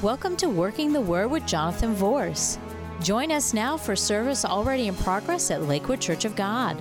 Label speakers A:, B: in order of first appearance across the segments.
A: Welcome to Working the Word with Jonathan Vorse. Join us now for service already in progress at Lakewood Church of God.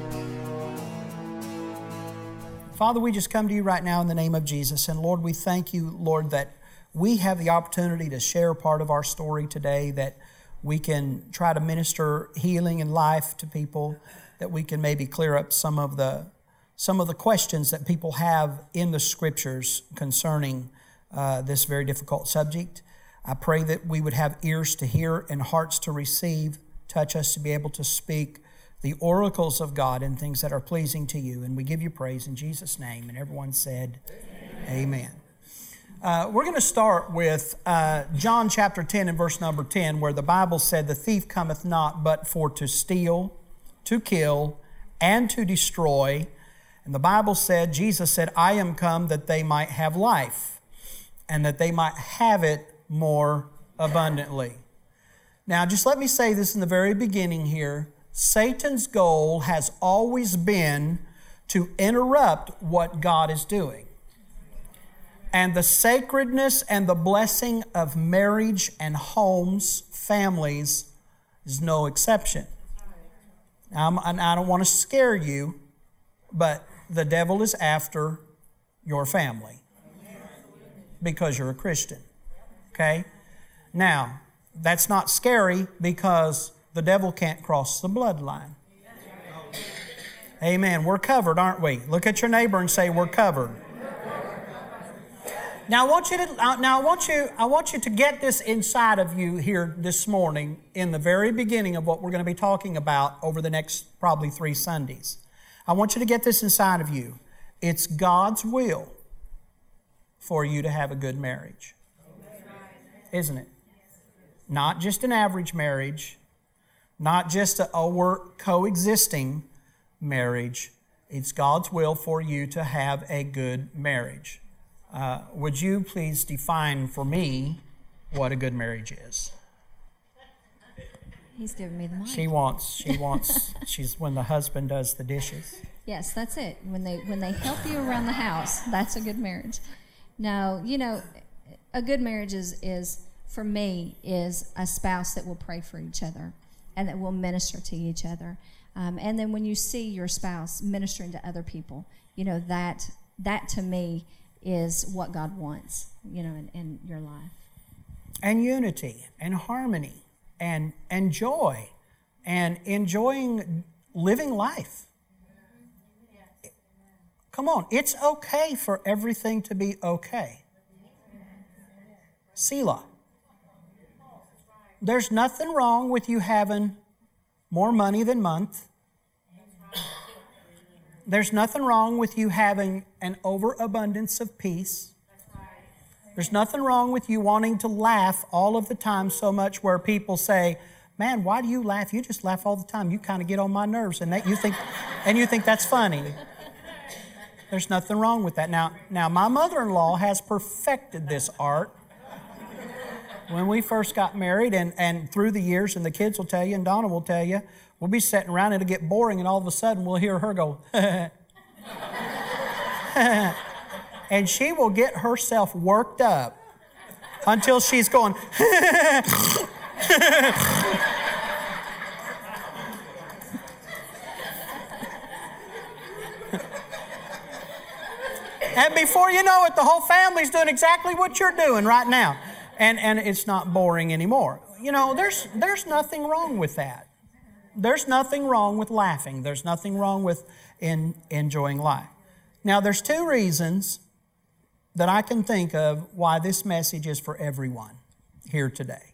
B: Father, we just come to you right now in the name of Jesus. And Lord, we thank you, Lord, that we have the opportunity to share part of our story today, that we can try to minister healing and life to people, that we can maybe clear up some of the some of the questions that people have in the scriptures concerning uh, this very difficult subject. I pray that we would have ears to hear and hearts to receive. Touch us to be able to speak the oracles of God and things that are pleasing to you. And we give you praise in Jesus' name. And everyone said, Amen. Amen. Uh, we're going to start with uh, John chapter 10 and verse number 10, where the Bible said, The thief cometh not but for to steal, to kill, and to destroy. And the Bible said, Jesus said, I am come that they might have life and that they might have it more abundantly. Now, just let me say this in the very beginning here Satan's goal has always been to interrupt what God is doing. And the sacredness and the blessing of marriage and homes, families, is no exception. I don't want to scare you, but the devil is after your family because you're a Christian. Okay? Now, that's not scary because the devil can't cross the bloodline. Amen. We're covered, aren't we? Look at your neighbor and say, We're covered. Now I want you to uh, now I want you I want you to get this inside of you here this morning in the very beginning of what we're going to be talking about over the next probably 3 Sundays. I want you to get this inside of you. It's God's will for you to have a good marriage. Isn't it? Not just an average marriage, not just a, a work coexisting marriage. It's God's will for you to have a good marriage. Uh, would you please define for me what a good marriage is?
C: He's giving me the mic.
B: She wants. She wants. she's when the husband does the dishes.
C: Yes, that's it. When they when they help you around the house, that's a good marriage. Now, you know, a good marriage is is for me is a spouse that will pray for each other and that will minister to each other. Um, and then when you see your spouse ministering to other people, you know that that to me is what God wants, you know, in, in your life.
B: And unity and harmony and, and joy and enjoying living life. Come on, it's okay for everything to be okay. Selah. There's nothing wrong with you having more money than month. There's nothing wrong with you having an overabundance of peace. There's nothing wrong with you wanting to laugh all of the time so much where people say, "Man, why do you laugh? You just laugh all the time. You kind of get on my nerves." And that you think and you think that's funny. There's nothing wrong with that. Now, now my mother-in-law has perfected this art. When we first got married and, and through the years, and the kids will tell you, and Donna will tell you, we'll be sitting around, it'll get boring, and all of a sudden we'll hear her go, and she will get herself worked up until she's going, and before you know it, the whole family's doing exactly what you're doing right now. And, and it's not boring anymore. You know, there's, there's nothing wrong with that. There's nothing wrong with laughing. There's nothing wrong with in, enjoying life. Now, there's two reasons that I can think of why this message is for everyone here today.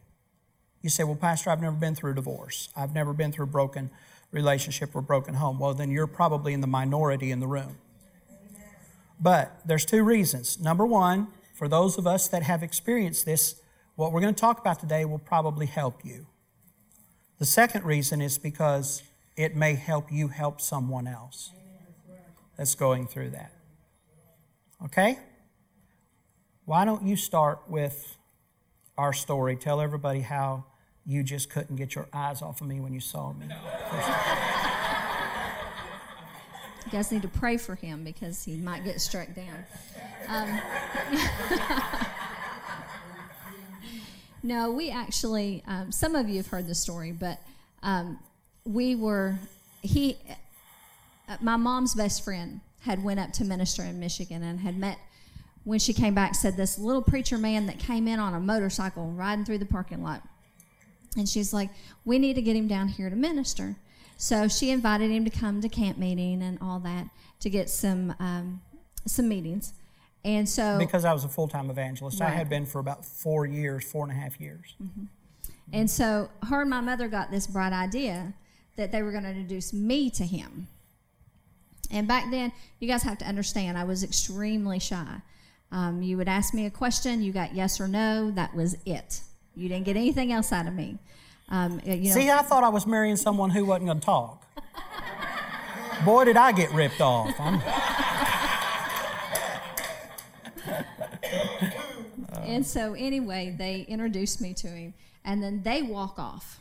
B: You say, Well, Pastor, I've never been through divorce. I've never been through broken relationship or broken home. Well, then you're probably in the minority in the room. But there's two reasons. Number one, for those of us that have experienced this, what we're going to talk about today will probably help you. The second reason is because it may help you help someone else that's going through that. Okay? Why don't you start with our story? Tell everybody how you just couldn't get your eyes off of me when you saw me.
C: Guys need to pray for him because he might get struck down. Um, No, we actually, um, some of you have heard the story, but um, we were, he, uh, my mom's best friend had went up to minister in Michigan and had met, when she came back, said this little preacher man that came in on a motorcycle riding through the parking lot. And she's like, we need to get him down here to minister. So she invited him to come to camp meeting and all that to get some um, some meetings. And so
B: Because I was a full time evangelist. I had been for about four years, four and a half years.
C: And so her and my mother got this bright idea that they were going to introduce me to him. And back then, you guys have to understand, I was extremely shy. Um, you would ask me a question, you got yes or no, that was it. You didn't get anything else out of me. Um, you know,
B: See, I thought I was marrying someone who wasn't going to talk. Boy, did I get ripped off.
C: And so, anyway, they introduced me to him, and then they walk off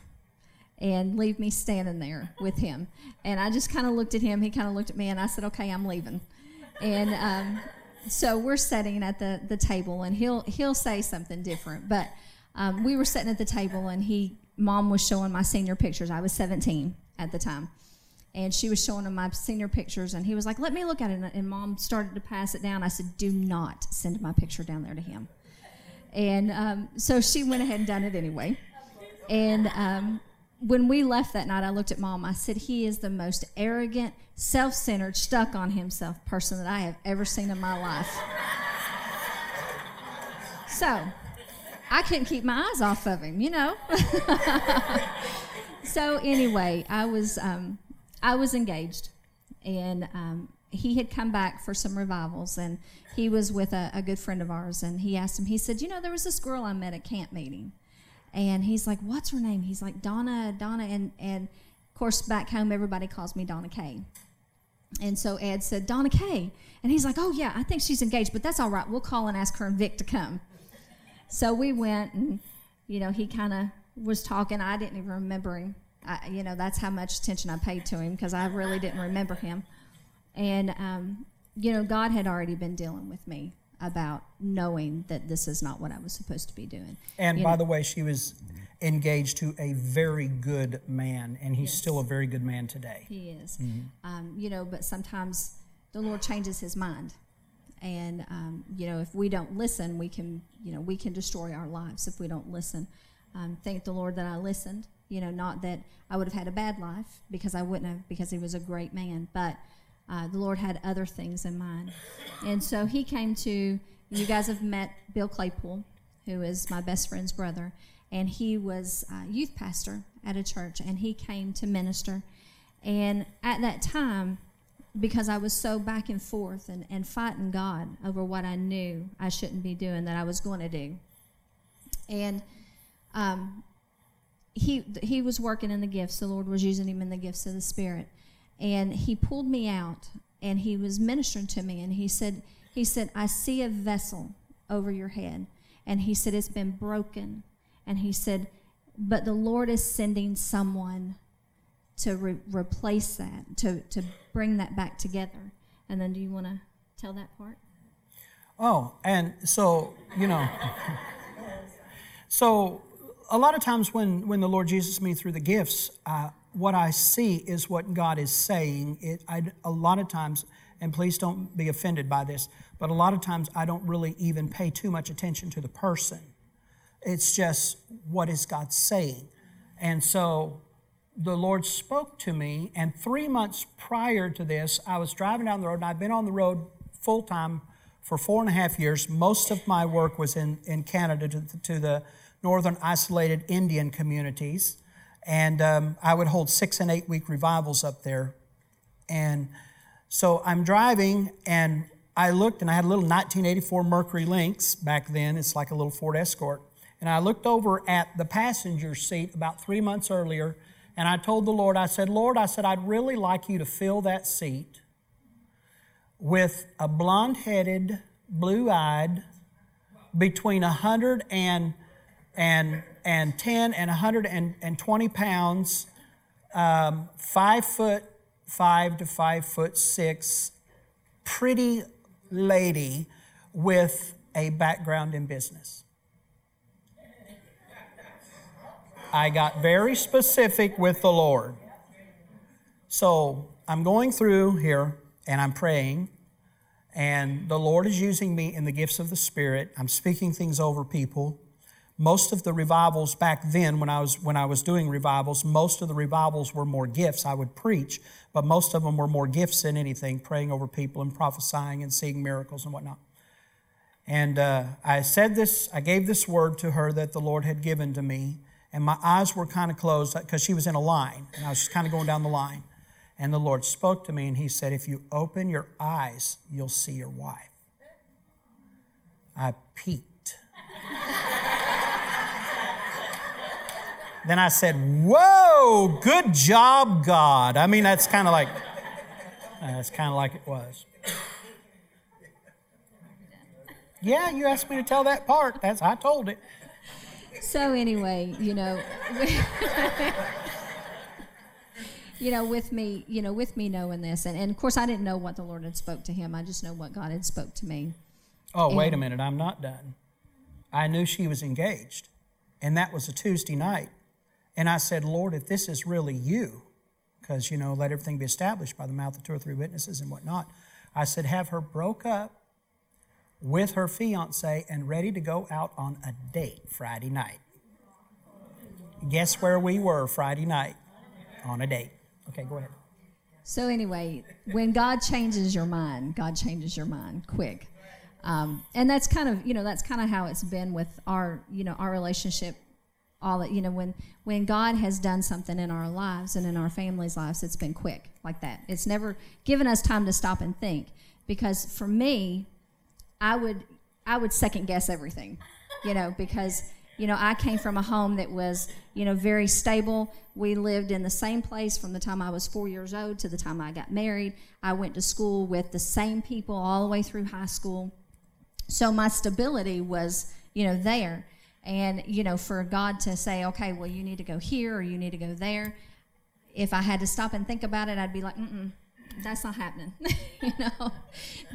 C: and leave me standing there with him. And I just kind of looked at him, he kind of looked at me, and I said, Okay, I'm leaving. And um, so we're sitting at the, the table, and he'll, he'll say something different. But um, we were sitting at the table, and he, mom was showing my senior pictures. I was 17 at the time. And she was showing him my senior pictures, and he was like, Let me look at it. And mom started to pass it down. I said, Do not send my picture down there to him. And um, so she went ahead and done it anyway. And um, when we left that night, I looked at mom. I said, He is the most arrogant, self centered, stuck on himself person that I have ever seen in my life. So I couldn't keep my eyes off of him, you know. so anyway, I was um, I was engaged, and um, he had come back for some revivals, and he was with a, a good friend of ours, and he asked him. He said, "You know, there was this girl I met at camp meeting," and he's like, "What's her name?" He's like, "Donna, Donna," and and of course back home everybody calls me Donna Kay. And so Ed said, Donna Kay. And he's like, Oh, yeah, I think she's engaged, but that's all right. We'll call and ask her and Vic to come. So we went, and, you know, he kind of was talking. I didn't even remember him. I, you know, that's how much attention I paid to him because I really didn't remember him. And, um, you know, God had already been dealing with me about knowing that this is not what I was supposed to be doing.
B: And
C: You
B: by
C: know,
B: the way, she was engaged to a very good man, and he's still a very good man today.
C: He is. Um, you know, but sometimes the Lord changes his mind. And, um, you know, if we don't listen, we can, you know, we can destroy our lives if we don't listen. Um, thank the Lord that I listened. You know, not that I would have had a bad life because I wouldn't have, because he was a great man, but uh, the Lord had other things in mind. And so he came to, you guys have met Bill Claypool, who is my best friend's brother, and he was uh, youth pastor at a church, and he came to minister. And at that time, because I was so back and forth and, and fighting God over what I knew I shouldn't be doing that I was going to do. And um, he he was working in the gifts. The Lord was using him in the gifts of the Spirit, and he pulled me out and he was ministering to me. And he said he said I see a vessel over your head, and he said it's been broken, and he said, but the Lord is sending someone to re- replace that, to, to bring that back together. And then, do you want to tell that part?
B: Oh, and so, you know, so a lot of times when, when the Lord Jesus me through the gifts, uh, what I see is what God is saying. It, I, a lot of times, and please don't be offended by this, but a lot of times I don't really even pay too much attention to the person. It's just what is God saying. And so the Lord spoke to me, and three months prior to this, I was driving down the road, and I've been on the road full time for four and a half years. Most of my work was in, in Canada to, to the northern isolated Indian communities. And um, I would hold six and eight week revivals up there. And so I'm driving, and I looked, and I had a little 1984 Mercury Lynx back then. It's like a little Ford Escort. And I looked over at the passenger seat about three months earlier, and I told the Lord, I said, Lord, I said, I'd really like you to fill that seat with a blonde headed, blue eyed, between 100 and, and, and 10 and 120 pounds, um, five foot five to five foot six, pretty lady with a background in business. I got very specific with the Lord. So I'm going through here and I'm praying, and the Lord is using me in the gifts of the Spirit. I'm speaking things over people. Most of the revivals back then, when I was when I was doing revivals, most of the revivals were more gifts. I would preach, but most of them were more gifts than anything, praying over people and prophesying and seeing miracles and whatnot. And uh, I said this, I gave this word to her that the Lord had given to me, and my eyes were kind of closed because she was in a line, and I was just kind of going down the line. And the Lord spoke to me, and He said, If you open your eyes, you'll see your wife. I peeked. then I said, Whoa, good job, God. I mean, that's kind of like, that's kind of like it was. Yeah, you asked me to tell that part. That's I told it.
C: So anyway, you know, you know, with me, you know, with me knowing this, and, and of course, I didn't know what the Lord had spoke to him. I just know what God had spoke to me.
B: Oh, and, wait a minute, I'm not done. I knew she was engaged, and that was a Tuesday night, and I said, Lord, if this is really you, because you know, let everything be established by the mouth of two or three witnesses and whatnot. I said, have her broke up with her fiance and ready to go out on a date Friday night. Guess where we were Friday night? On a date. Okay, go ahead.
C: So, anyway, when God changes your mind, God changes your mind quick. Um, and that's kind of, you know, that's kind of how it's been with our, you know, our relationship. All that, you know, when when God has done something in our lives and in our families' lives, it's been quick like that. It's never given us time to stop and think. Because for me, I would I would second guess everything, you know, because you know I came from a home that was you know very stable. We lived in the same place from the time I was four years old to the time I got married. I went to school with the same people all the way through high school, so my stability was you know there. And you know, for God to say, okay, well, you need to go here or you need to go there. If I had to stop and think about it, I'd be like, mm that's not happening, you know,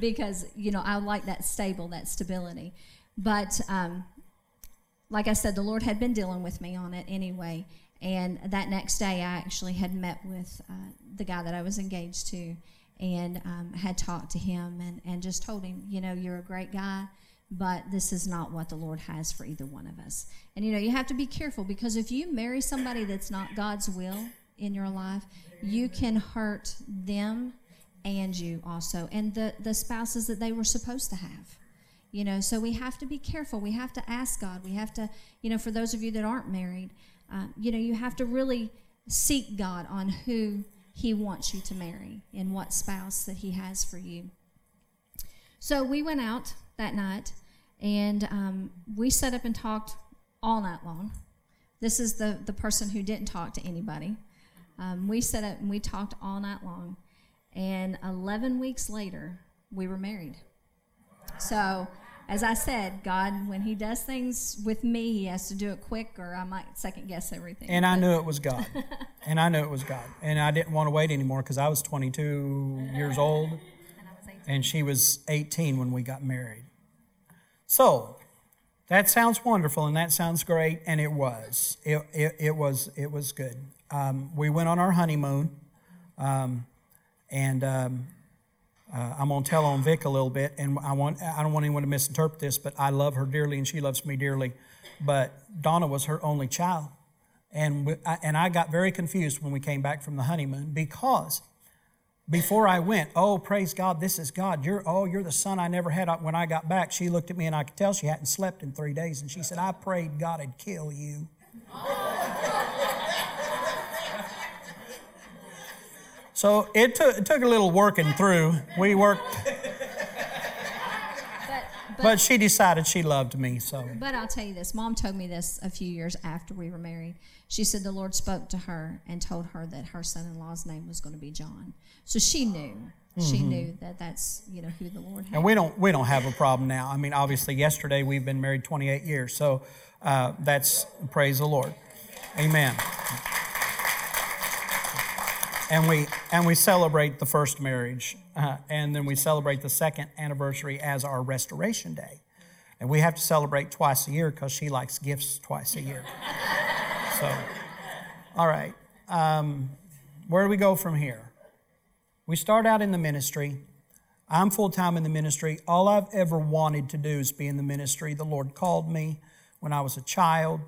C: because, you know, I like that stable, that stability. But um, like I said, the Lord had been dealing with me on it anyway. And that next day, I actually had met with uh, the guy that I was engaged to and um, had talked to him and, and just told him, you know, you're a great guy, but this is not what the Lord has for either one of us. And, you know, you have to be careful because if you marry somebody that's not God's will in your life, you can hurt them and you also, and the, the spouses that they were supposed to have. You know, so we have to be careful. We have to ask God. We have to, you know, for those of you that aren't married, uh, you know, you have to really seek God on who He wants you to marry and what spouse that He has for you. So we went out that night and um, we sat up and talked all night long. This is the, the person who didn't talk to anybody. Um, we sat up and we talked all night long. And 11 weeks later, we were married. So, as I said, God, when He does things with me, He has to do it quick, or I might second guess everything.
B: And I knew it was God. and I knew it was God. And I didn't want to wait anymore because I was 22 years old, and, and she was 18 when we got married. So, that sounds wonderful, and that sounds great, and it was. It, it, it was. It was good. Um, we went on our honeymoon, um, and um, uh, I'm to tell on Vic a little bit. And I want I don't want anyone to misinterpret this, but I love her dearly, and she loves me dearly. But Donna was her only child, and we, I, and I got very confused when we came back from the honeymoon because before I went, oh praise God, this is God. You're oh you're the son I never had. When I got back, she looked at me and I could tell she hadn't slept in three days, and she said, "I prayed God would kill you." So it took, it took a little working through. We worked. But, but, she decided she loved me, so.
C: But I'll tell you this. Mom told me this a few years after we were married. She said the Lord spoke to her and told her that her son-in-law's name was going to be John. So she knew. Mm-hmm. She knew that that's you know who the Lord had.
B: And we don't we don't have a problem now. I mean, obviously, yesterday we've been married 28 years, so uh, that's praise the Lord. Amen and we and we celebrate the first marriage, uh, and then we celebrate the second anniversary as our restoration day, and we have to celebrate twice a year because she likes gifts twice a year. So, all right. Um, where do we go from here? We start out in the ministry. I'm full time in the ministry. All I've ever wanted to do is be in the ministry. The Lord called me when I was a child.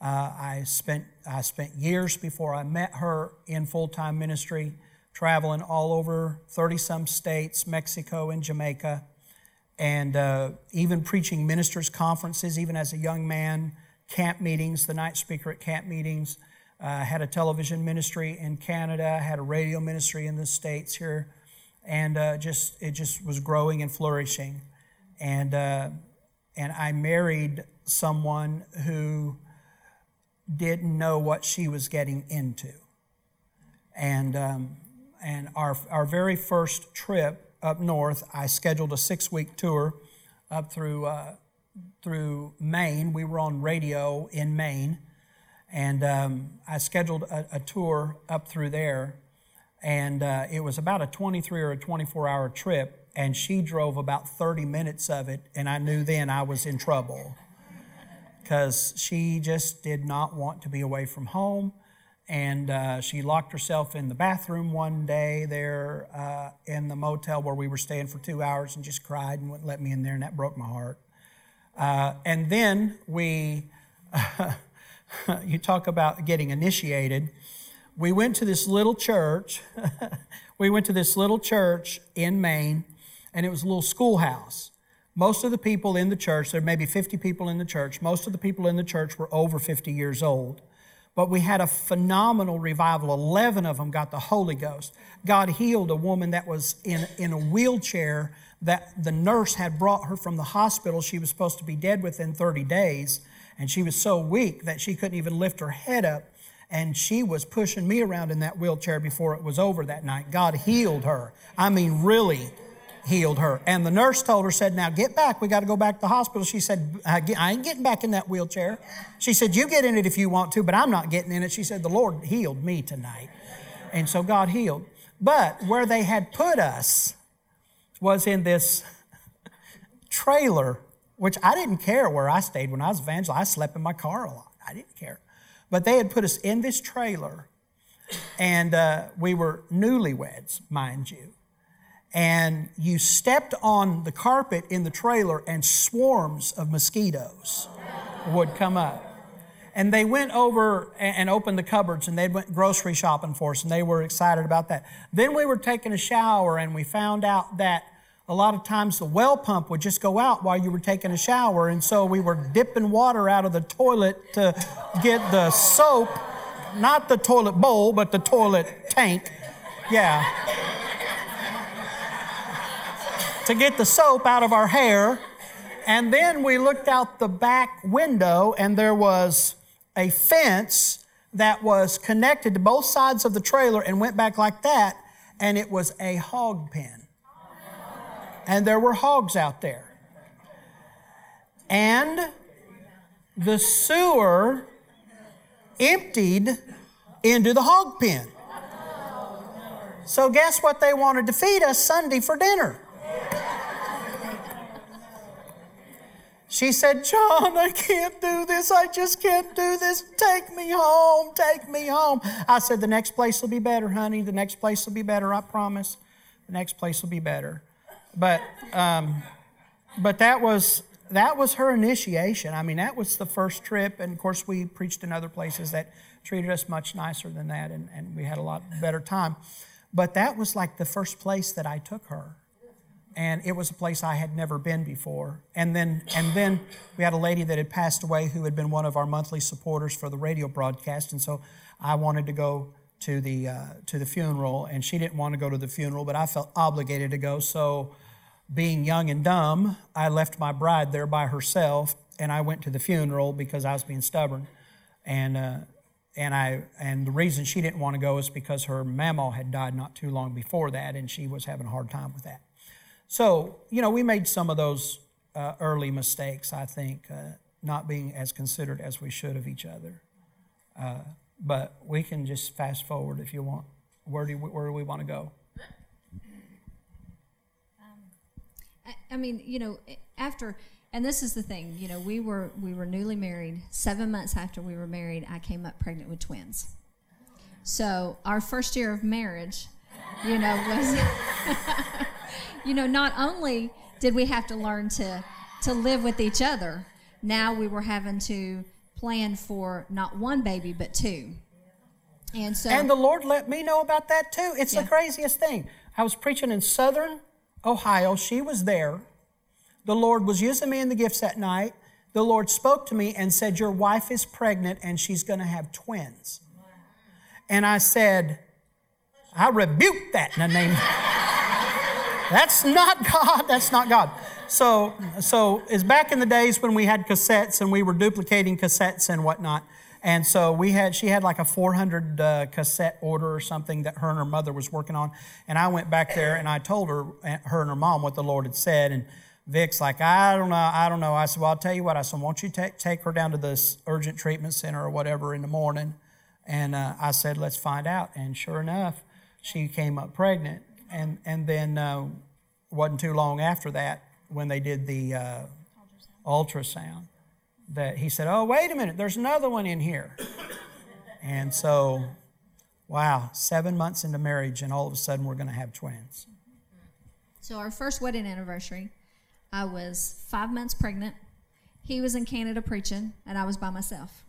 B: Uh, I spent I spent years before I met her in full time ministry, traveling all over 30 some states, Mexico and Jamaica, and uh, even preaching ministers' conferences, even as a young man, camp meetings, the night speaker at camp meetings. Uh, had a television ministry in Canada, had a radio ministry in the States here, and uh, just it just was growing and flourishing. And, uh, and I married someone who didn't know what she was getting into. And, um, and our, our very first trip up north, I scheduled a six week tour up through, uh, through Maine. We were on radio in Maine. And um, I scheduled a, a, tour up through there. And uh, it was about a 23 or a 24 hour trip. And she drove about 30 minutes of it. And I knew then I was in trouble because she just did not want to be away from home. And uh, she locked herself in the bathroom one day there uh, in the motel where we were staying for two hours and just cried and wouldn't let me in there, and that broke my heart. Uh, and then we, you talk about getting initiated. We went to this little church. we went to this little church in Maine, and it was a little schoolhouse. Most of the people in the church, there may be 50 people in the church, most of the people in the church were over 50 years old. But we had a phenomenal revival. 11 of them got the Holy Ghost. God healed a woman that was in, in a wheelchair that the nurse had brought her from the hospital. She was supposed to be dead within 30 days, and she was so weak that she couldn't even lift her head up. And she was pushing me around in that wheelchair before it was over that night. God healed her. I mean, really healed her. And the nurse told her, said, now get back. We got to go back to the hospital. She said, I ain't getting back in that wheelchair. She said, you get in it if you want to, but I'm not getting in it. She said, the Lord healed me tonight. And so God healed. But where they had put us was in this trailer, which I didn't care where I stayed when I was evangelist. I slept in my car a lot. I didn't care. But they had put us in this trailer, and uh, we were newlyweds, mind you and you stepped on the carpet in the trailer and swarms of mosquitoes would come up. And they went over and opened the cupboards and they went grocery shopping for us and they were excited about that. Then we were taking a shower and we found out that a lot of times the well pump would just go out while you were taking a shower. And so we were dipping water out of the toilet to get the soap, not the toilet bowl, but the toilet tank. Yeah to get the soap out of our hair. And then we looked out the back window, and there was a fence that was connected to both sides of the trailer and went back like that, and it was a hog pen. And there were hogs out there. And the sewer emptied into the hog pen. So, guess what they wanted to feed us Sunday for dinner? She said, John, I can't do this. I just can't do this. Take me home. Take me home. I said, The next place will be better, honey. The next place will be better. I promise. The next place will be better. But, um, but that was that was her initiation. I mean, that was the first trip. And of course, we preached in other places that treated us much nicer than that, and, and we had a lot better time. But that was like the first place that I took her and it was a place I had never been before. And then, and then we had a lady that had passed away who had been one of our monthly supporters for the radio broadcast, and so I wanted to go to the uh, to the funeral, and she didn't want to go to the funeral, but I felt obligated to go. So, being young and dumb, I left my bride there by herself, and I went to the funeral because I was being stubborn, and. Uh, and I and the reason she didn't want to go is because her mama had died not too long before that, and she was having a hard time with that. So, you know, we made some of those uh, early mistakes, I think, uh, not being as considerate as we should of each other. Uh, but we can just fast forward if you want. Where do, we, where do we want to go?
C: Um, I, I mean, you know, after and this is the thing, you know, we were we were newly married. Seven months after we were married, I came up pregnant with twins. So our first year of marriage, you know, was you know, not only did we have to learn to to live with each other, now we were having to plan for not one baby but two. And so
B: And the Lord let me know about that too. It's
C: Yeah.
B: the craziest thing. I was preaching in southern Ohio. She was there. The Lord was using me in the gifts that night. The Lord spoke to me and said, Your wife is pregnant and she's going to have twins. And I said, I rebuke that in the name. That's not God. That's not God. So, so it's back in the days when we had cassettes and we were duplicating cassettes and whatnot. And so we had, she had like a 400 uh, cassette order or something that her and her mother was working on. And I went back there and I told her, uh, her and her mom, what the Lord had said. And Vic's like, I don't know, I don't know. I said, well, I'll tell you what. I said, won't you take, take her down to this urgent treatment center or whatever in the morning? And uh, I said, let's find out. And sure enough, she came up pregnant. And, and then uh, wasn't too long after that when they did the uh, ultrasound that he said, oh, wait a minute, there's another one in here. and so, wow, seven months into marriage, and all of a sudden we're going to have twins.
C: So our first wedding anniversary, I was five months pregnant. He was in Canada preaching, and I was by myself.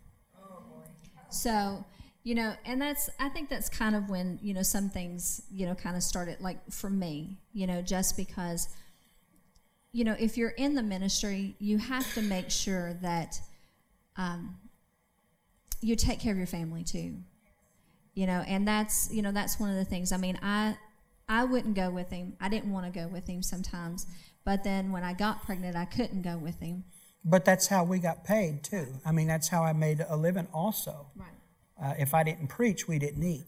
C: So, you know, and that's I think that's kind of when you know some things you know kind of started like for me, you know, just because, you know, if you're in the ministry, you have to make sure that um, you take care of your family too. You know and that's you know that's one of the things. I mean i i wouldn't go with him. I didn't want to go with him sometimes. But then when i got pregnant i couldn't go with him.
B: But that's how we got paid too. I mean, that's how I made a living also.
C: right
B: Uh, if I didn't preach, we didn't eat.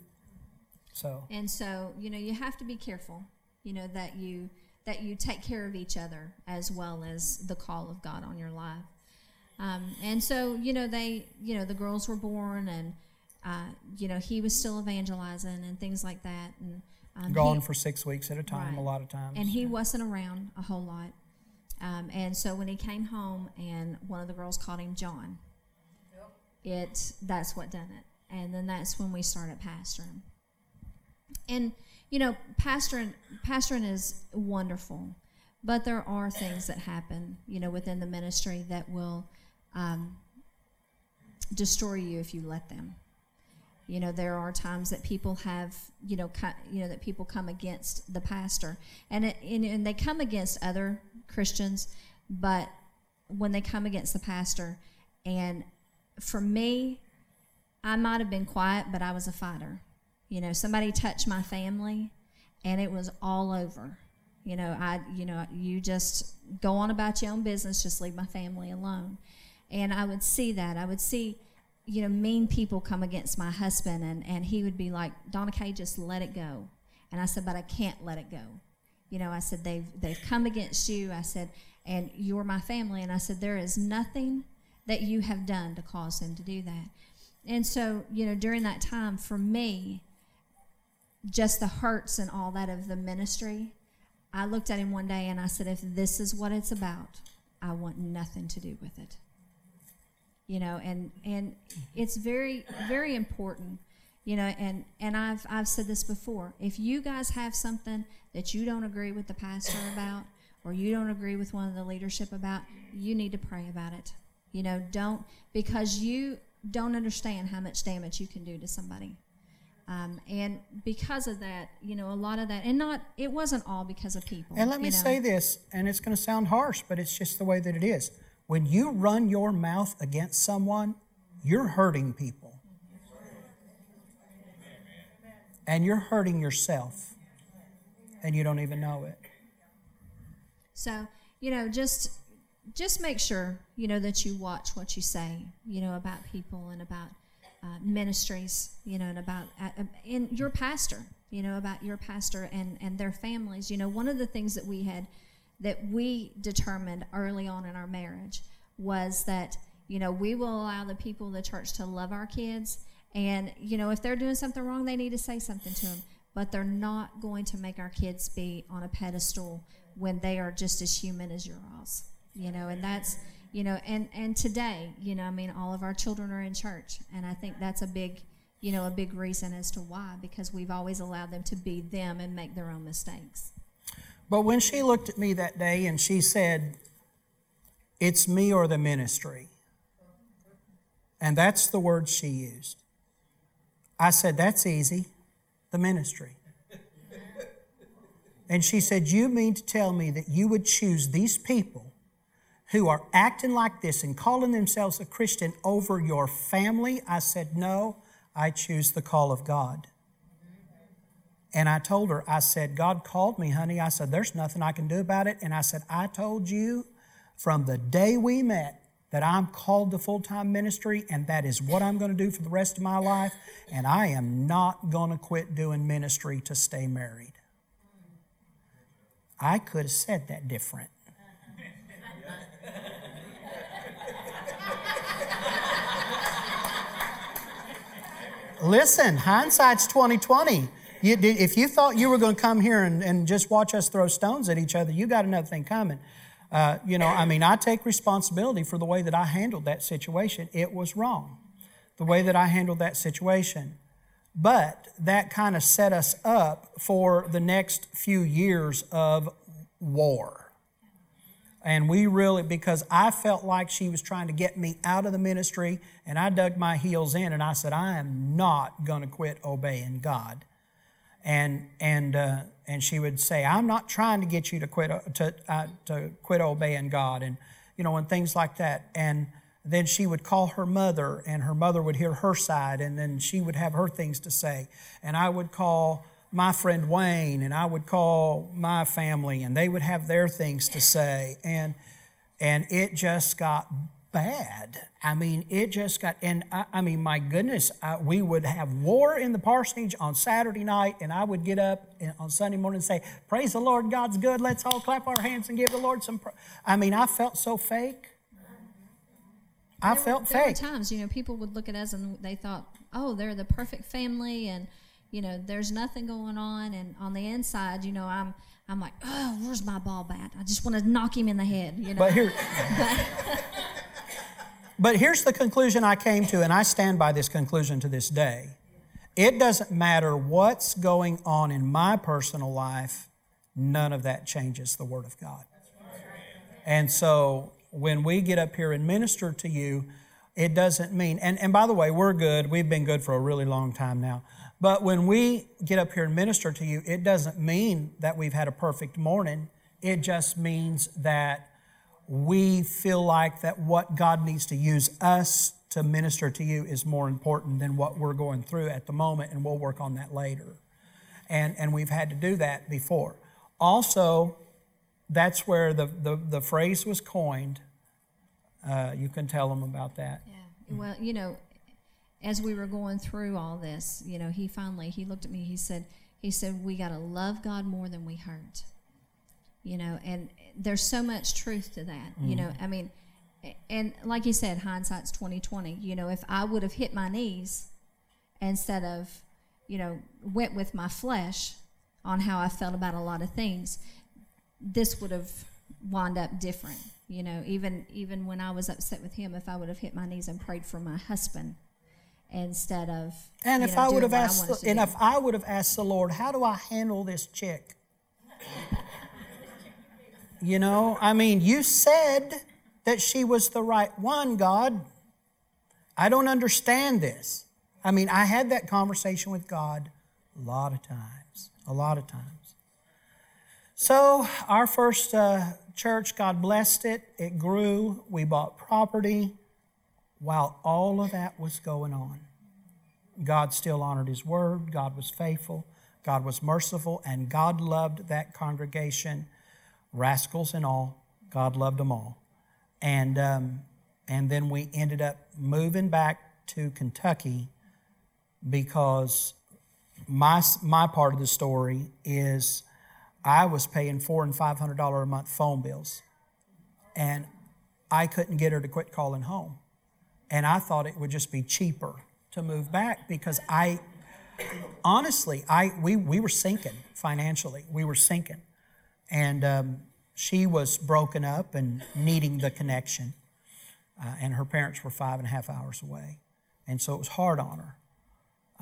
B: So,
C: and so you know you have to be careful you know that you that you take care of each other as well as the call of god on your life um, and so you know they you know the girls were born and uh, you know he was still evangelizing and things like that and um,
B: gone
C: he-
B: for six weeks at a time, a lot of times.
C: and he wasn't around a whole lot. Um, and so when he came home and one of the girls called him John, yep. it that's what done it. And then that's when we started pastoring. And you know, pastoring pastoring is wonderful, but there are things that happen, you know, within the ministry that will um, destroy you if you let them. You know, there are times that people have, you know, co- you know that people come against the pastor, and it, and, and they come against other Christians, but when they come against the pastor, and for me, I might have been quiet, but I was a fighter. You know, somebody touched my family, and it was all over. You know, I, you know, you just go on about your own business, just leave my family alone. And I would see that. I would see, you know, mean people come against my husband, and, and he would be like, Donna Kay, just let it go. And I said, but I can't let it go. You know, I said, they've, they've come against you. I said, and you're my family. And I said, there is nothing that you have done to cause him to do that. And so, you know, during that time, for me, just the hurts and all that of the ministry, I looked at him one day and I said, if this is what it's about, I want nothing to do with it. You know, and and it's very very important. You know, and and I've I've said this before. If you guys have something that you don't agree with the pastor about, or you don't agree with one of the leadership about, you need to pray about it. You know, don't because you don't understand how much damage you can do to somebody. Um, and because of that, you know, a lot of that, and not, it wasn't all because of people.
B: And let me
C: you know.
B: say this, and it's going to sound harsh, but it's just the way that it is. When you run your mouth against someone, you're hurting people. And you're hurting yourself. And you don't even know it.
C: So, you know, just just make sure, you know, that you watch what you say, you know, about people and about uh, ministries, you know, and about uh, in your pastor, you know, about your pastor and and their families. You know, one of the things that we had that we determined early on in our marriage was that you know we will allow the people of the church to love our kids. And you know if they're doing something wrong they need to say something to them but they're not going to make our kids be on a pedestal when they are just as human as yours you know, and that's, you know, and, and today, you know, I mean, all of our children are in church. And I think that's a big, you know, a big reason as to why, because we've always allowed them to be them and make their own mistakes.
B: But when she looked at me that day and she said, It's me or the ministry, and that's the word she used, I said, That's easy, the ministry. And she said, You mean to tell me that you would choose these people who are acting like this and calling themselves a Christian over your family? I said, No, I choose the call of God. And I told her, I said, God called me, honey. I said, there's nothing I can do about it. And I said, I told you from the day we met that I'm called to full time ministry, and that is what I'm going to do for the rest of my life. And I am not going to quit doing ministry to stay married. I could have said that different. Listen, hindsight's 2020. You, if you thought you were going to come here and, and just watch us throw stones at each other, you got another thing coming. Uh, you know, I mean, I take responsibility for the way that I handled that situation. It was wrong, the way that I handled that situation. But that kind of set us up for the next few years of war. And we really, because I felt like she was trying to get me out of the ministry, and I dug my heels in and I said, I am not going to quit obeying God and and uh, and she would say, "I'm not trying to get you to quit uh, to uh, to quit obeying God," and you know, and things like that. And then she would call her mother, and her mother would hear her side, and then she would have her things to say. And I would call my friend Wayne, and I would call my family, and they would have their things to say, and and it just got bad. I mean, it just got, and I, I mean, my goodness, I, we would have war in the parsonage on Saturday night, and I would get up eh, on Sunday morning and say, Praise the Lord, God's good. Let's all clap our hands and give the Lord some. Pr-. I mean, I felt so fake. I
C: there
B: felt
C: were, there
B: fake.
C: There were times, you know, people would look at us and they thought, oh, they're the perfect family, and you know, there's nothing going on. And on the inside, you know, I'm, I'm like, oh, where's my ball bat? I just want to knock him in the head. You know.
B: But here. But here's the conclusion I came to, and I stand by this conclusion to this day. It doesn't matter what's going on in my personal life, none of that changes the Word of God. And so when we get up here and minister to you, it doesn't mean, and, and by the way, we're good. We've been good for a really long time now. But when we get up here and minister to you, it doesn't mean that we've had a perfect morning. It just means that we feel like that what God needs to use us to minister to you is more important than what we're going through at the moment, and we'll work on that later. And, and we've had to do that before. Also, that's where the, the, the phrase was coined. Uh, you can tell them about that.
C: Yeah. Well, you know, as we were going through all this, you know, he finally he looked at me. He said, he said, we got to love God more than we hurt you know and there's so much truth to that mm. you know i mean and like you said hindsight's 2020 you know if i would have hit my knees instead of you know went with my flesh on how i felt about a lot of things this would have wound up different you know even even when i was upset with him if i would have hit my knees and prayed for my husband instead of
B: and if
C: know,
B: i would have asked
C: and
B: do. if i would have asked the lord how do i handle this chick you know, I mean, you said that she was the right one, God. I don't understand this. I mean, I had that conversation with God a lot of times, a lot of times. So, our first uh, church, God blessed it. It grew. We bought property. While all of that was going on, God still honored His word. God was faithful. God was merciful. And God loved that congregation rascals and all. God loved them all. And, um, and then we ended up moving back to Kentucky because my, my part of the story is I was paying four and five hundred dollar a month phone bills, and I couldn't get her to quit calling home, and I thought it would just be cheaper to move back because I honestly I we we were sinking financially we were sinking, and um, she was broken up and needing the connection. Uh, and her parents were five and a half hours away. And so it was hard on her.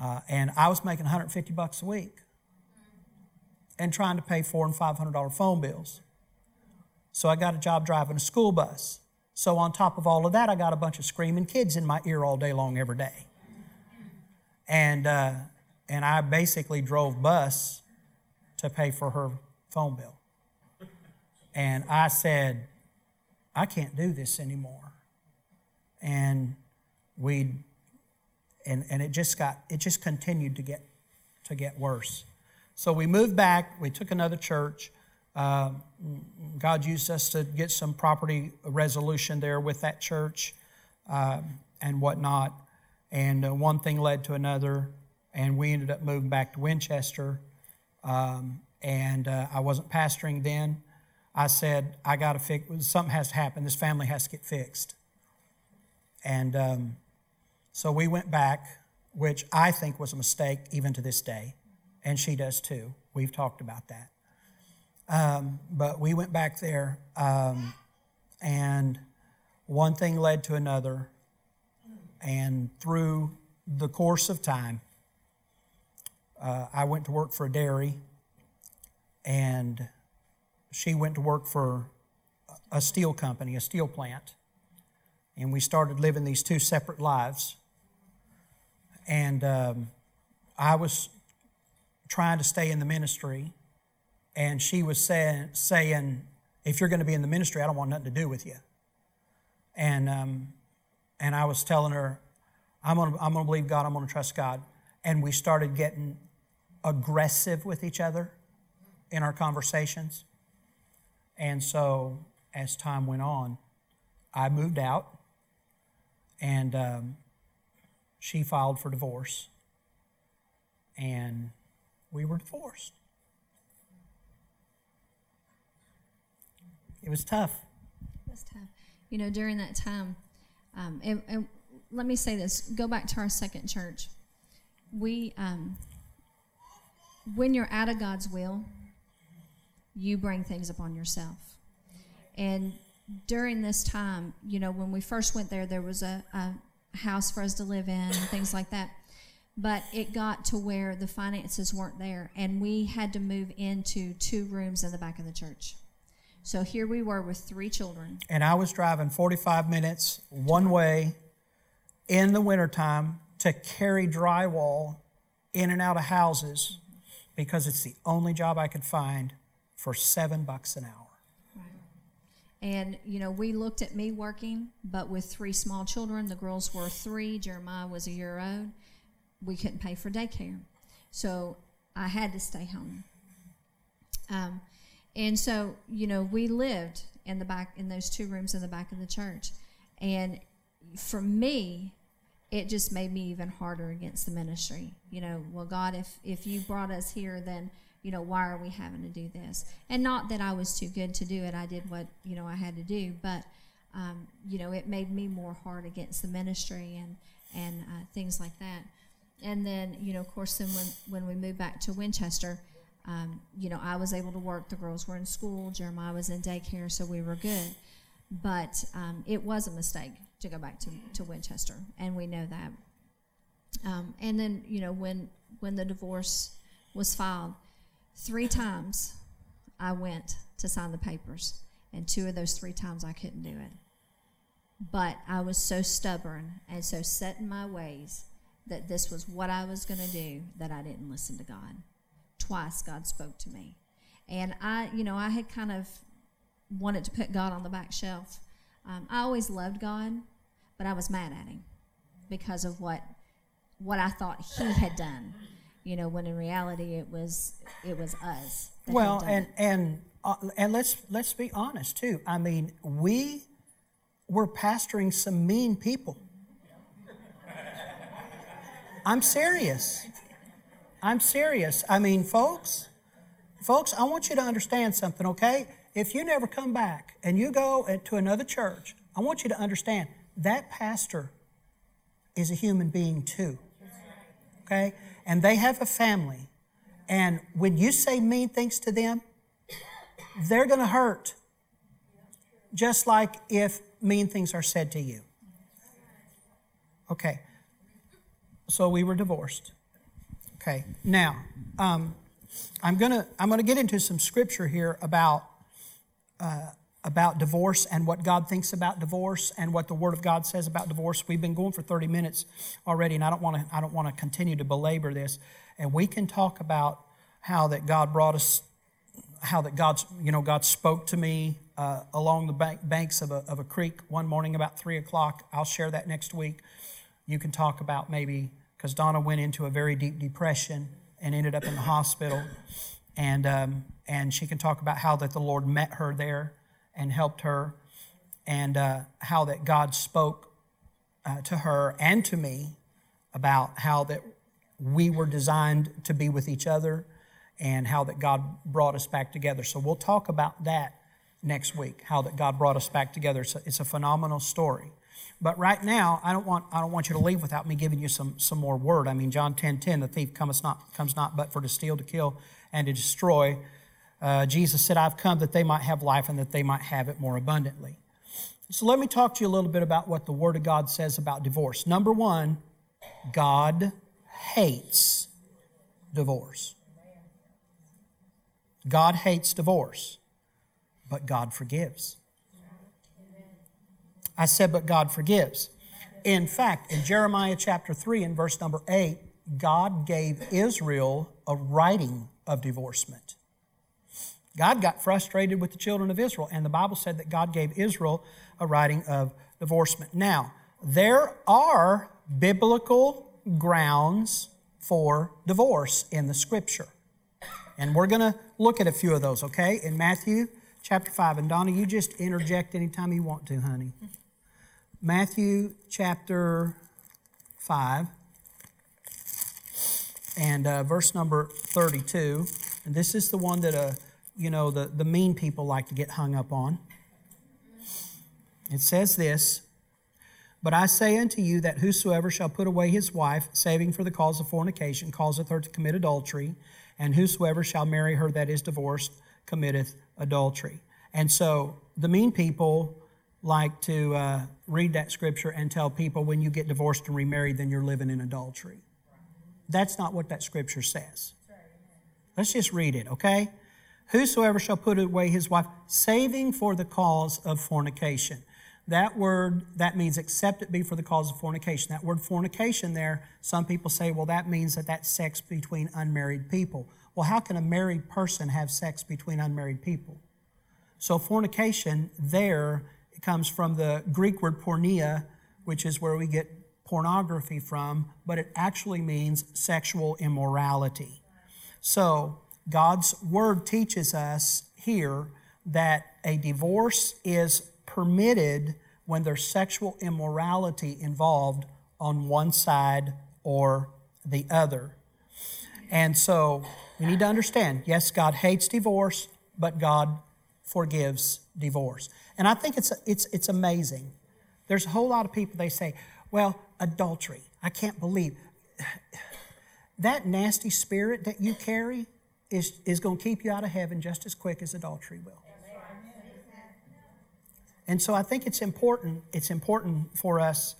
B: Uh, and I was making 150 bucks a week and trying to pay four and five hundred dollar phone bills. So I got a job driving a school bus. So on top of all of that, I got a bunch of screaming kids in my ear all day long every day. And uh, and I basically drove bus to pay for her phone bill. And I said, I can't do this anymore. And we and, and it just got it just continued to get to get worse. So we moved back, we took another church. Uh, God used us to get some property resolution there with that church uh, and whatnot. And uh, one thing led to another, and we ended up moving back to Winchester. Um, and uh, I wasn't pastoring then. I said, I got to fix, something has to happen. This family has to get fixed. And um, so we went back, which I think was a mistake even to this day. And she does too. We've talked about that. Um, but we went back there, um, and one thing led to another. And through the course of time, uh, I went to work for a dairy, and she went to work for a steel company, a steel plant. And we started living these two separate lives. And um, I was trying to stay in the ministry, and she was saying, saying if you're going to be in the ministry, I don't want nothing to do with you. And, um, and I was telling her, I'm going to I'm going to believe God, I'm going to trust God. And we started getting aggressive with each other in our conversations. And so as time went on, I moved out and um, she filed for divorce. And we were divorced. It was tough.
C: It was tough. You know, during that time, um, and, and, let me say this go back to our second church. We, um, when you're out of God's will, you bring things upon yourself. And during this time, you know, when we first went there, there was a, a house for us to live in and things like that. But it got to where the finances weren't there, and we had to move into two rooms in the back of the church. So here we were with three children.
B: And I was driving 45 minutes one way in the wintertime to carry drywall in and out of houses because it's the only job I could find for seven bucks an hour.
C: And, you know, we looked at me working, but with three small children. The girls were three, Jeremiah was a year old. We couldn't pay for daycare. So I had to stay home. Um, and so, you know, we lived in the back, in those two rooms in the back of the church. And for me, it just made me even harder against the ministry. You know, well, God, if, if you brought us here, then you know, why are we having to do this? And not that I was too good to do it. I did what, you know, I had to do. But, um, you know, it made me more hard against the ministry and, and uh, things like that. And then, you know, of course, then when, when we moved back to Winchester, um, you know, I was able to work. The girls were in school. Jeremiah was in daycare, so we were good. But um, it was a mistake to go back to, to Winchester, and we know that. Um, and then, you know, when when the divorce was filed, Three times I went to sign the papers, and two of those three times I couldn't do it. But I was so stubborn and so set in my ways that this was what I was going to do that I didn't listen to God. Twice God spoke to me. And I, you know, I had kind of wanted to put God on the back shelf. Um, I always loved God, but I was mad at him because of what what I thought he had done you know, when in reality it was it was us.
B: Well, and it. and uh, and let's let's be honest too. I mean, we were pastoring some mean people. I'm serious. I'm serious. I mean, folks, folks, I want you to understand something, okay? If you never come back and you go to another church, I want you to understand that pastor is a human being too. Okay? And they have a family. And when you say mean things to them, they're going to hurt. Just like if mean things are said to you. Okay. So we were divorced. Okay, now um, I'm gonna I'm gonna get into some scripture here about uh, about divorce and what God thinks about divorce and what the Word of God says about divorce. We've been going for 30 minutes already, and I don't want to I don't want to continue to belabor this. And we can talk about how that God brought us, how that God's you know God spoke to me uh, along the bank, banks of a, of a creek one morning about three o'clock. I'll share that next week. You can talk about maybe because Donna went into a very deep depression and ended up in the hospital. And, um, and she can talk about how that the Lord met her there and helped her, and uh, how that God spoke uh, to her and to me about how that we were designed to be with each other and how that God brought us back together. So we'll talk about that next week, how that God brought us back together. It's a, it's a phenomenal story. But right now, I don't want I don't want you to leave without me giving you some some more word. I mean, John 10, 10, the thief comes not comes not but for to steal, to kill, and to destroy. Uh, Jesus said, I've come that they might have life and that they might have it more abundantly. So let me talk to you a little bit about what the Word of God says about divorce. Number one, God hates divorce. God hates divorce, but God forgives. I said, but God forgives. In fact, in Jeremiah chapter 3 and verse number 8, God gave Israel a writing of divorcement. God got frustrated with the children of Israel, and the Bible said that God gave Israel a writing of divorcement. Now, there are biblical grounds for divorce in the scripture. And we're going to look at a few of those, okay? In Matthew chapter 5. And Donna, you just interject anytime you want to, honey. Matthew chapter 5 and uh, verse number 32. And this is the one that, uh, you know, the, the mean people like to get hung up on. It says this But I say unto you that whosoever shall put away his wife, saving for the cause of fornication, causeth her to commit adultery, and whosoever shall marry her that is divorced committeth adultery. And so the mean people like to uh, read that scripture and tell people when you get divorced and remarried, then you're living in adultery. That's not what that scripture says. Let's just read it, okay? Whosoever shall put away his wife, saving for the cause of fornication. That word, that means except it be for the cause of fornication. That word fornication there, some people say, well, that means that that's sex between unmarried people. Well, how can a married person have sex between unmarried people? So fornication there Comes from the Greek word porneia, which is where we get pornography from, but it actually means sexual immorality. So, God's word teaches us here that a divorce is permitted when there's sexual immorality involved on one side or the other. And so we need to understand yes, God hates divorce, but God forgives divorce. And I think it's, it's, it's amazing. There's a whole lot of people, they say, well, adultery. I can't believe. That nasty spirit that you carry is, is going to keep you out of heaven just as quick as adultery will. And so I think it's important, it's important for us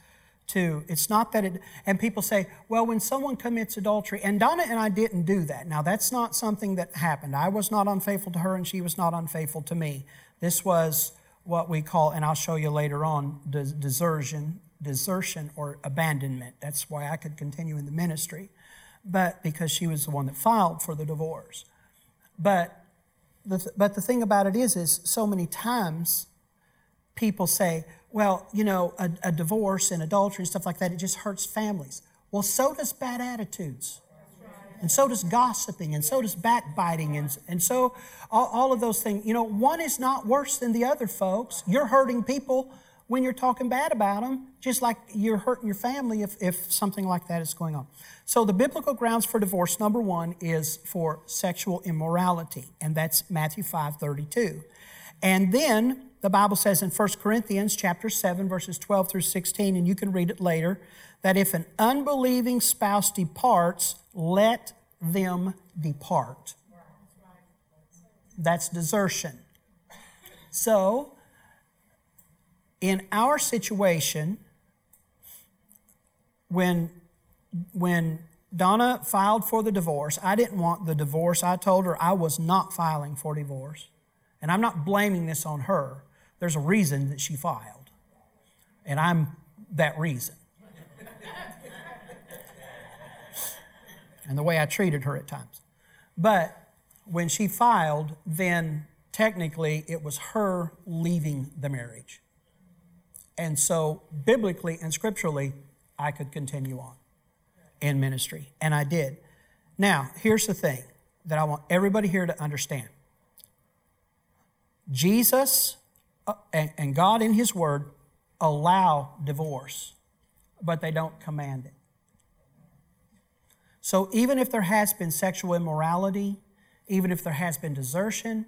B: to, it's not that it, and people say, well, when someone commits adultery, and Donna and I didn't do that. Now, that's not something that happened. I was not unfaithful to her and she was not unfaithful to me. This was what we call, and I'll show you later on, desertion, desertion or abandonment. That's why I could continue in the ministry, but because she was the one that filed for the divorce. But the but the thing about it is, is so many times people say, well, you know, a, a divorce and adultery and stuff like that, it just hurts families. Well, so does bad attitudes. And so does gossiping, and so does backbiting, and, and so all, all of those things. You know, one is not worse than the other, folks. You're hurting people when you're talking bad about them, just like you're hurting your family if, if something like that is going on. So, the biblical grounds for divorce, number one, is for sexual immorality, and that's Matthew 5 32. And then the Bible says in 1 Corinthians chapter 7, verses 12 through 16, and you can read it later, that if an unbelieving spouse departs, let them depart. That's desertion. So, in our situation, when, when Donna filed for the divorce, I didn't want the divorce. I told her I was not filing for divorce. And I'm not blaming this on her. There's a reason that she filed, and I'm that reason. And the way I treated her at times. But when she filed, then technically it was her leaving the marriage. And so, biblically and scripturally, I could continue on in ministry. And I did. Now, here's the thing that I want everybody here to understand Jesus uh, and God in His Word allow divorce, but they don't command it. So even if there has been sexual immorality, even if there has been desertion,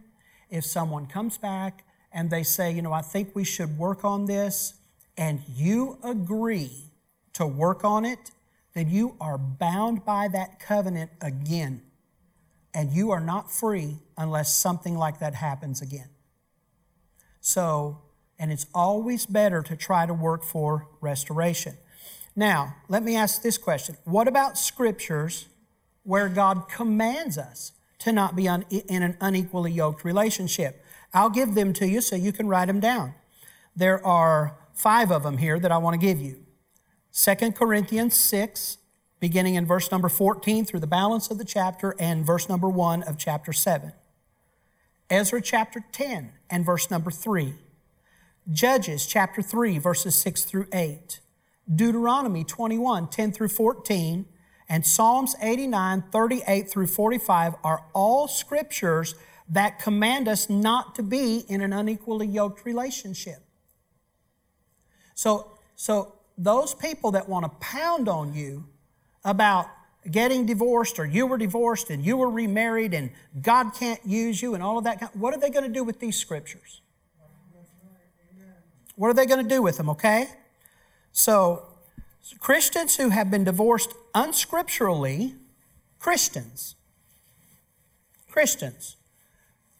B: if someone comes back and they say, you know, I think we should work on this, and you agree to work on it, then you are bound by that covenant again. And you are not free unless something like that happens again. So, and it's always better to try to work for restoration. Now, let me ask this question What about scriptures where God commands us to not be un- in an unequally yoked relationship? I'll give them to you so you can write them down. There are five of them here that I want to give you. 2 Corinthians 6, beginning in verse number 14 through the balance of the chapter and verse number 1 of chapter 7. Ezra chapter 10 and verse number 3. Judges chapter 3, verses 6 through 8. Deuteronomy 21, 10 through 14, and Psalms 89, 38 through 45 are all scriptures that command us not to be in an unequally yoked relationship. So, so those people that want to pound on you about getting divorced or you were divorced and you were remarried and God can't use you and all of that, what are they going to do with these scriptures? What are they going to do with them, okay? So, Christians who have been divorced unscripturally, Christians, Christians.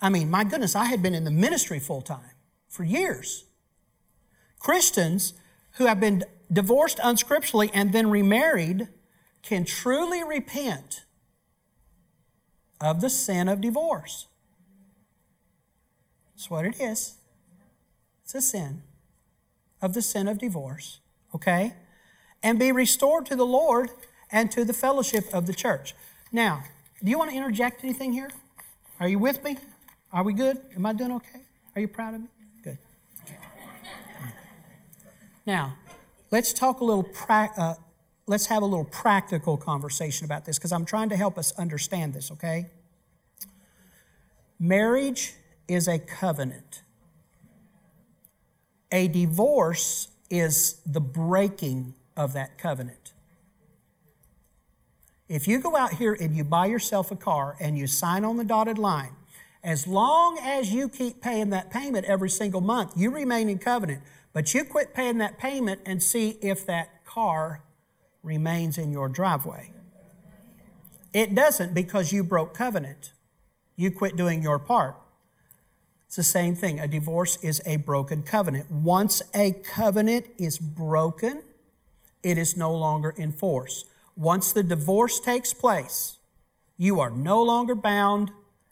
B: I mean, my goodness, I had been in the ministry full time for years. Christians who have been divorced unscripturally and then remarried can truly repent of the sin of divorce. That's what it is. It's a sin of the sin of divorce, okay? And be restored to the Lord and to the fellowship of the church. Now, do you want to interject anything here? Are you with me? Are we good? Am I doing okay? Are you proud of me? Good. Okay. Now, let's talk a little, pra- uh, let's have a little practical conversation about this because I'm trying to help us understand this, okay? Marriage is a covenant. A divorce is the breaking of that covenant. If you go out here and you buy yourself a car and you sign on the dotted line, as long as you keep paying that payment every single month, you remain in covenant. But you quit paying that payment and see if that car remains in your driveway. It doesn't because you broke covenant. You quit doing your part. It's the same thing. A divorce is a broken covenant. Once a covenant is broken, it is no longer in force. Once the divorce takes place, you are no longer bound.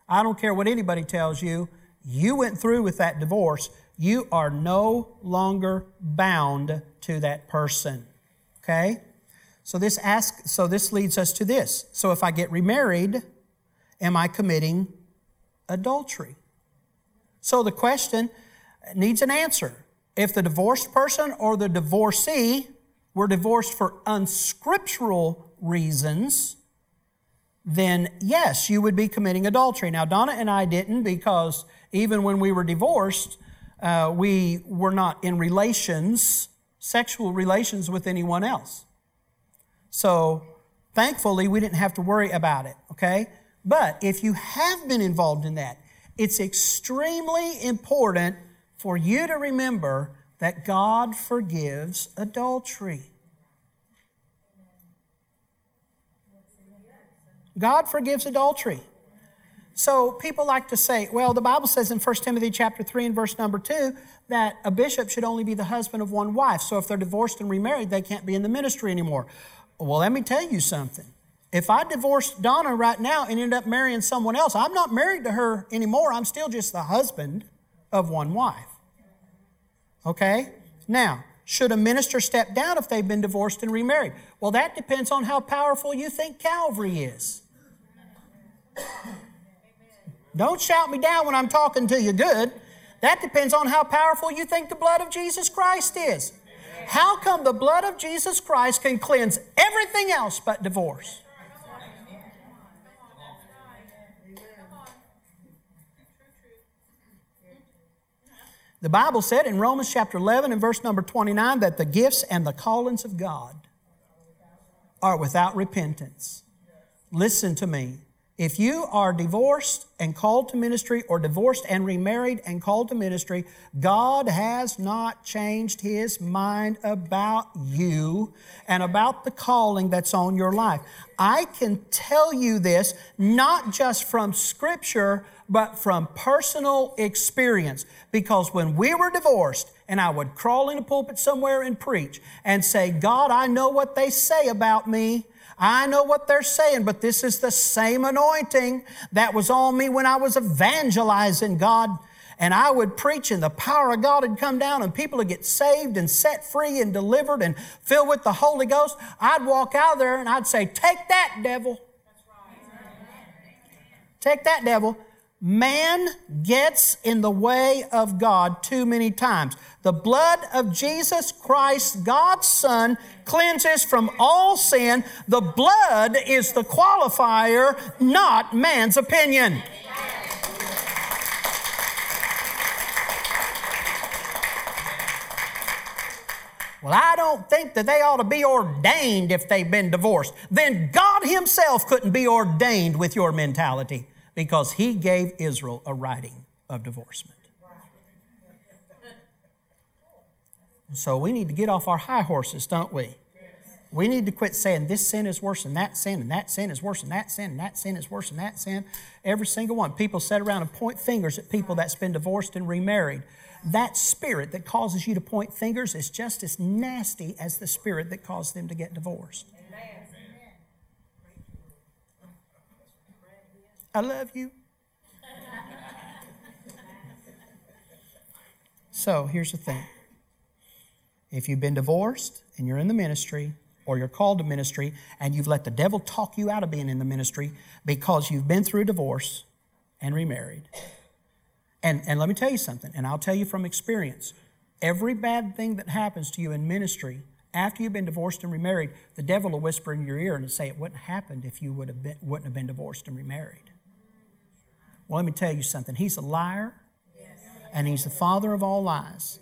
B: I don't care what anybody tells you. You went through with that divorce. You are no longer bound to that person. Okay? So this ask so this leads us to this. So if I get remarried, am I committing adultery? So the question needs an answer. If the divorced person or the divorcee were divorced for unscriptural reasons, then yes, you would be committing adultery. Now, Donna and I didn't because even when we were divorced, uh, we were not in relations, sexual relations with anyone else. So thankfully, we didn't have to worry about it, okay? But if you have been involved in that, it's extremely important for you to remember that God forgives adultery. God forgives adultery. So people like to say, well, the Bible says in 1 Timothy chapter 3 and verse number 2 that a bishop should only be the husband of one wife. So if they're divorced and remarried, they can't be in the ministry anymore. Well, let me tell you something. If I divorced Donna right now and ended up marrying someone else, I'm not married to her anymore. I'm still just the husband of one wife. Okay? Now, should a minister step down if they've been divorced and remarried? Well, that depends on how powerful you think Calvary is. Don't shout me down when I'm talking to you good. That depends on how powerful you think the blood of Jesus Christ is. How come the blood of Jesus Christ can cleanse everything else but divorce? The Bible said in Romans chapter 11 and verse number 29 that the gifts and the callings of God are without repentance. Listen to me. If you are divorced and called to ministry, or divorced and remarried and called to ministry, God has not changed His mind about you and about the calling that's on your life. I can tell you this not just from Scripture, but from personal experience. Because when we were divorced, and I would crawl in a pulpit somewhere and preach and say, God, I know what they say about me. I know what they're saying, but this is the same anointing that was on me when I was evangelizing God. And I would preach, and the power of God would come down, and people would get saved and set free and delivered and filled with the Holy Ghost. I'd walk out there and I'd say, Take that, devil. Take that, devil. Man gets in the way of God too many times. The blood of Jesus Christ, God's Son, cleanses from all sin. The blood is the qualifier, not man's opinion. Well, I don't think that they ought to be ordained if they've been divorced. Then God Himself couldn't be ordained with your mentality because he gave Israel a writing of divorcement. So we need to get off our high horses, don't we? We need to quit saying this sin is worse than that sin, and that sin is worse than that sin, and that sin is worse than that sin. Every single one. People sit around and point fingers at people that's been divorced and remarried. That spirit that causes you to point fingers is just as nasty as the spirit that caused them to get divorced. I love you. so here's the thing if you've been divorced and you're in the ministry, or you're called to ministry, and you've let the devil talk you out of being in the ministry because you've been through a divorce and remarried. And, and let me tell you something, and I'll tell you from experience every bad thing that happens to you in ministry after you've been divorced and remarried, the devil will whisper in your ear and say, It wouldn't have happened if you would have been, wouldn't have been divorced and remarried. Well, let me tell you something. He's a liar, and he's the father of all lies.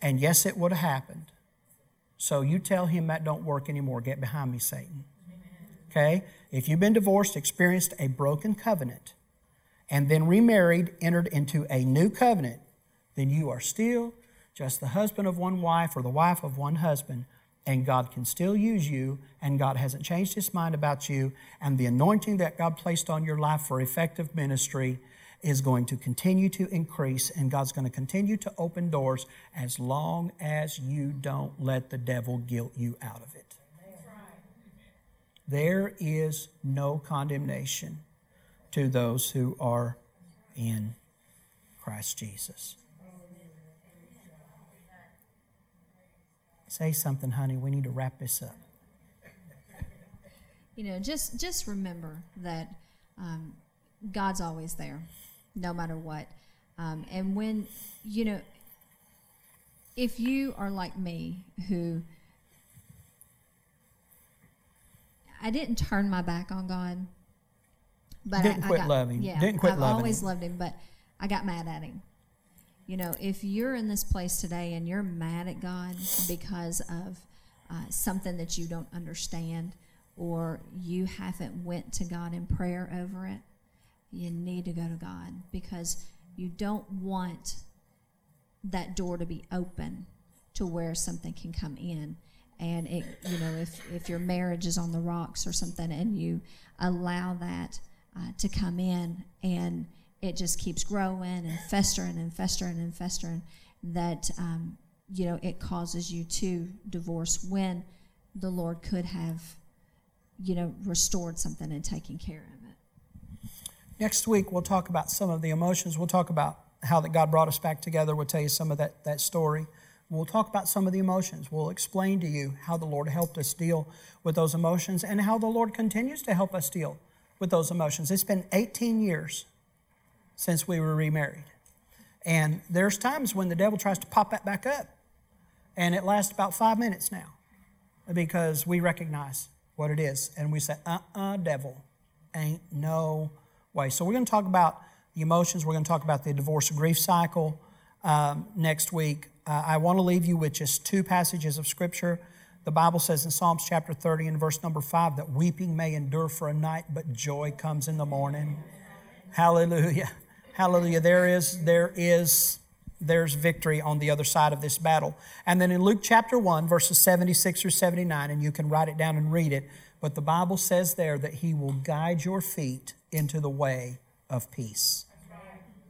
B: And yes, it would have happened. So you tell him that don't work anymore. Get behind me, Satan. Okay? If you've been divorced, experienced a broken covenant, and then remarried, entered into a new covenant, then you are still just the husband of one wife or the wife of one husband and God can still use you, and God hasn't changed His mind about you, and the anointing that God placed on your life for effective ministry is going to continue to increase, and God's going to continue to open doors as long as you don't let the devil guilt you out of it. There is no condemnation to those who are in Christ Jesus. Say something, honey. We need to wrap this up.
C: You know, just just remember that um, God's always there, no matter what. Um, and when you know, if you are like me, who I didn't turn my back on God,
B: but I didn't I, quit got, loving.
C: Yeah,
B: didn't quit loving.
C: I've
B: loving.
C: always loved Him, but I got mad at Him. You know, if you're in this place today and you're mad at God because of uh, something that you don't understand or you haven't went to God in prayer over it, you need to go to God because you don't want that door to be open to where something can come in. And it you know if if your marriage is on the rocks or something and you allow that uh, to come in, and it just keeps growing and festering and festering and festering. That um, you know it causes you to divorce when the Lord could have, you know, restored something and taken care of it.
B: Next week, we'll talk about some of the emotions. We'll talk about how that God brought us back together. We'll tell you some of that, that story. We'll talk about some of the emotions. We'll explain to you how the Lord helped us deal with those emotions and how the Lord continues to help us deal with those emotions. It's been 18 years since we were remarried. And there's times when the devil tries to pop that back up. And it lasts about five minutes now because we recognize what it is. And we say, uh uh devil, ain't no way. So we're going to talk about the emotions. We're going to talk about the divorce grief cycle um, next week. Uh, I want to leave you with just two passages of Scripture. The Bible says in Psalms chapter 30 and verse number 5 that weeping may endure for a night, but joy comes in the morning. Hallelujah. Hallelujah. There is, there is, there's victory on the other side of this battle. And then in Luke chapter 1, verses 76 through 79, and you can write it down and read it, but the Bible says there that He will guide your feet into the way of peace.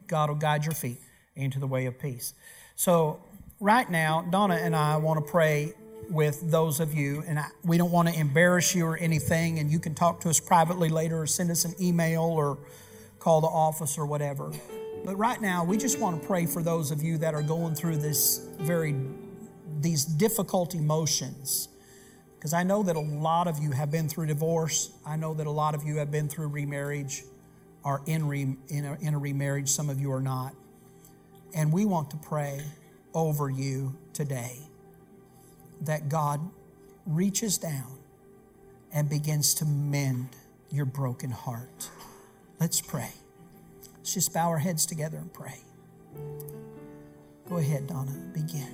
B: God will guide your feet into the way of peace. So, right now, Donna and I want to pray with those of you, and I, we don't want to embarrass you or anything, and you can talk to us privately later or send us an email or call the office or whatever. But right now, we just want to pray for those of you that are going through this very, these difficult emotions. Because I know that a lot of you have been through divorce. I know that a lot of you have been through remarriage, are in, re, in, a, in a remarriage. Some of you are not. And we want to pray over you today that God reaches down and begins to mend your broken heart. Let's pray. Let's just bow our heads together and pray. Go ahead, Donna, begin.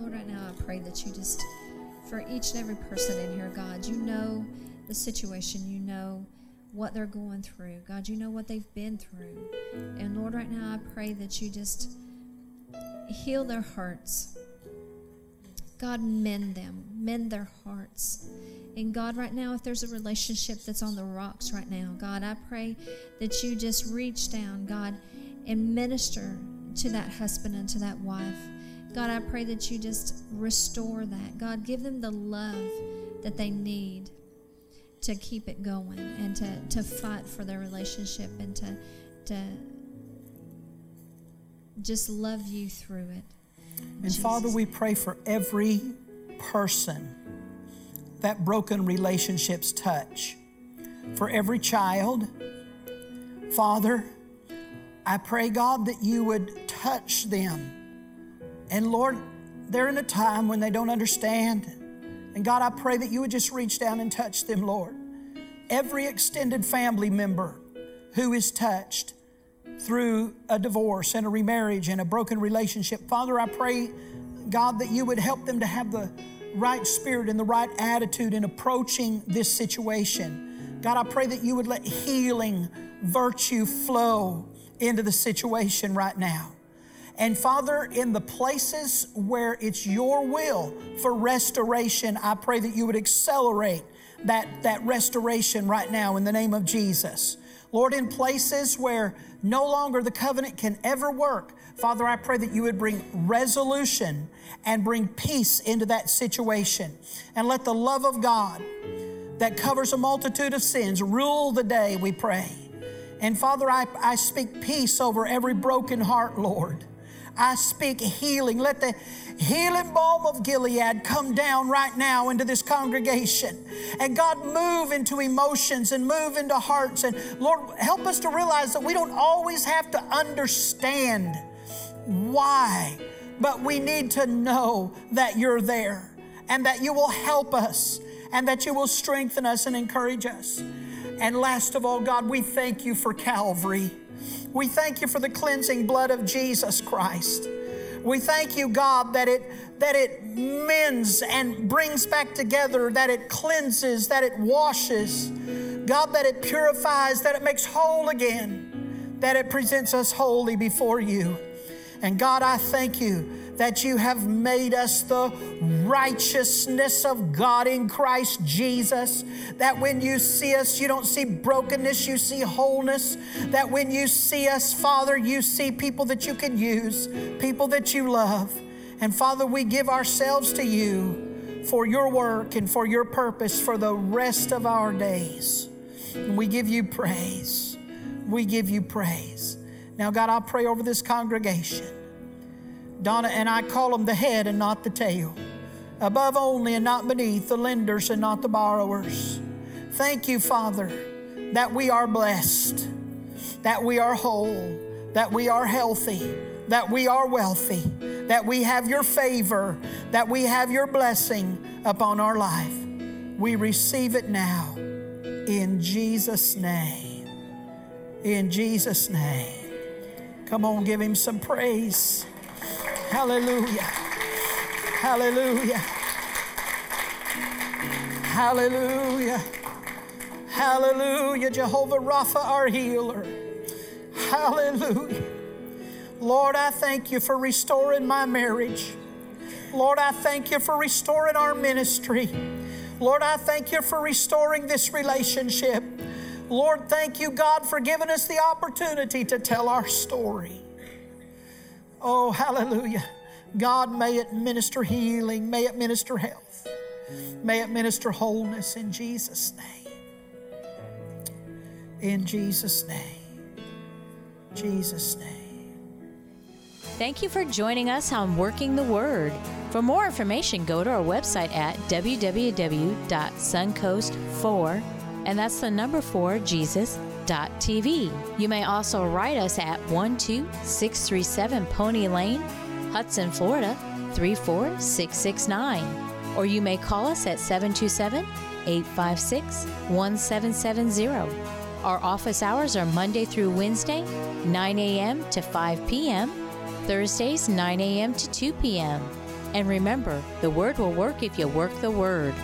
C: Lord, right now I pray that you just, for each and every person in here, God, you know the situation, you know what they're going through. God, you know what they've been through. And Lord, right now I pray that you just heal their hearts. God, mend them, mend their hearts. And God, right now, if there's a relationship that's on the rocks right now, God, I pray that you just reach down, God, and minister to that husband and to that wife. God, I pray that you just restore that. God, give them the love that they need to keep it going and to, to fight for their relationship and to, to just love you through it.
B: And Jesus. Father, we pray for every person that broken relationships touch. For every child, Father, I pray, God, that you would touch them. And Lord, they're in a time when they don't understand. And God, I pray that you would just reach down and touch them, Lord. Every extended family member who is touched through a divorce and a remarriage and a broken relationship, Father, I pray, God, that you would help them to have the right spirit and the right attitude in approaching this situation. God, I pray that you would let healing virtue flow into the situation right now. And Father, in the places where it's your will for restoration, I pray that you would accelerate that, that restoration right now in the name of Jesus. Lord, in places where no longer the covenant can ever work, Father, I pray that you would bring resolution and bring peace into that situation. And let the love of God that covers a multitude of sins rule the day, we pray. And Father, I, I speak peace over every broken heart, Lord. I speak healing. Let the healing balm of Gilead come down right now into this congregation. And God, move into emotions and move into hearts. And Lord, help us to realize that we don't always have to understand why, but we need to know that you're there and that you will help us and that you will strengthen us and encourage us. And last of all, God, we thank you for Calvary. We thank you for the cleansing blood of Jesus Christ. We thank you, God, that it, that it mends and brings back together, that it cleanses, that it washes. God, that it purifies, that it makes whole again, that it presents us wholly before you. And God, I thank you that you have made us the righteousness of God in Christ Jesus. That when you see us, you don't see brokenness, you see wholeness. That when you see us, Father, you see people that you can use, people that you love. And Father, we give ourselves to you for your work and for your purpose for the rest of our days. And we give you praise. We give you praise. Now, God, I pray over this congregation. Donna and I call them the head and not the tail, above only and not beneath, the lenders and not the borrowers. Thank you, Father, that we are blessed, that we are whole, that we are healthy, that we are wealthy, that we have your favor, that we have your blessing upon our life. We receive it now in Jesus' name. In Jesus' name. Come on, give him some praise. Hallelujah. Hallelujah. Hallelujah. Hallelujah. Jehovah Rapha, our healer. Hallelujah. Lord, I thank you for restoring my marriage. Lord, I thank you for restoring our ministry. Lord, I thank you for restoring this relationship. Lord, thank you, God, for giving us the opportunity to tell our story. Oh, hallelujah. God, may it minister healing, may it minister health, may it minister wholeness in Jesus' name. In Jesus' name. Jesus' name.
A: Thank you for joining us on Working the Word. For more information, go to our website at www.suncoast4, and that's the number 4 Jesus.tv. You may also write us at 12637 Pony Lane, Hudson, Florida 34669. Or you may call us at 727 856 1770. Our office hours are Monday through Wednesday, 9 a.m. to 5 p.m., Thursdays, 9 a.m. to 2 p.m. And remember, the Word will work if you work the Word.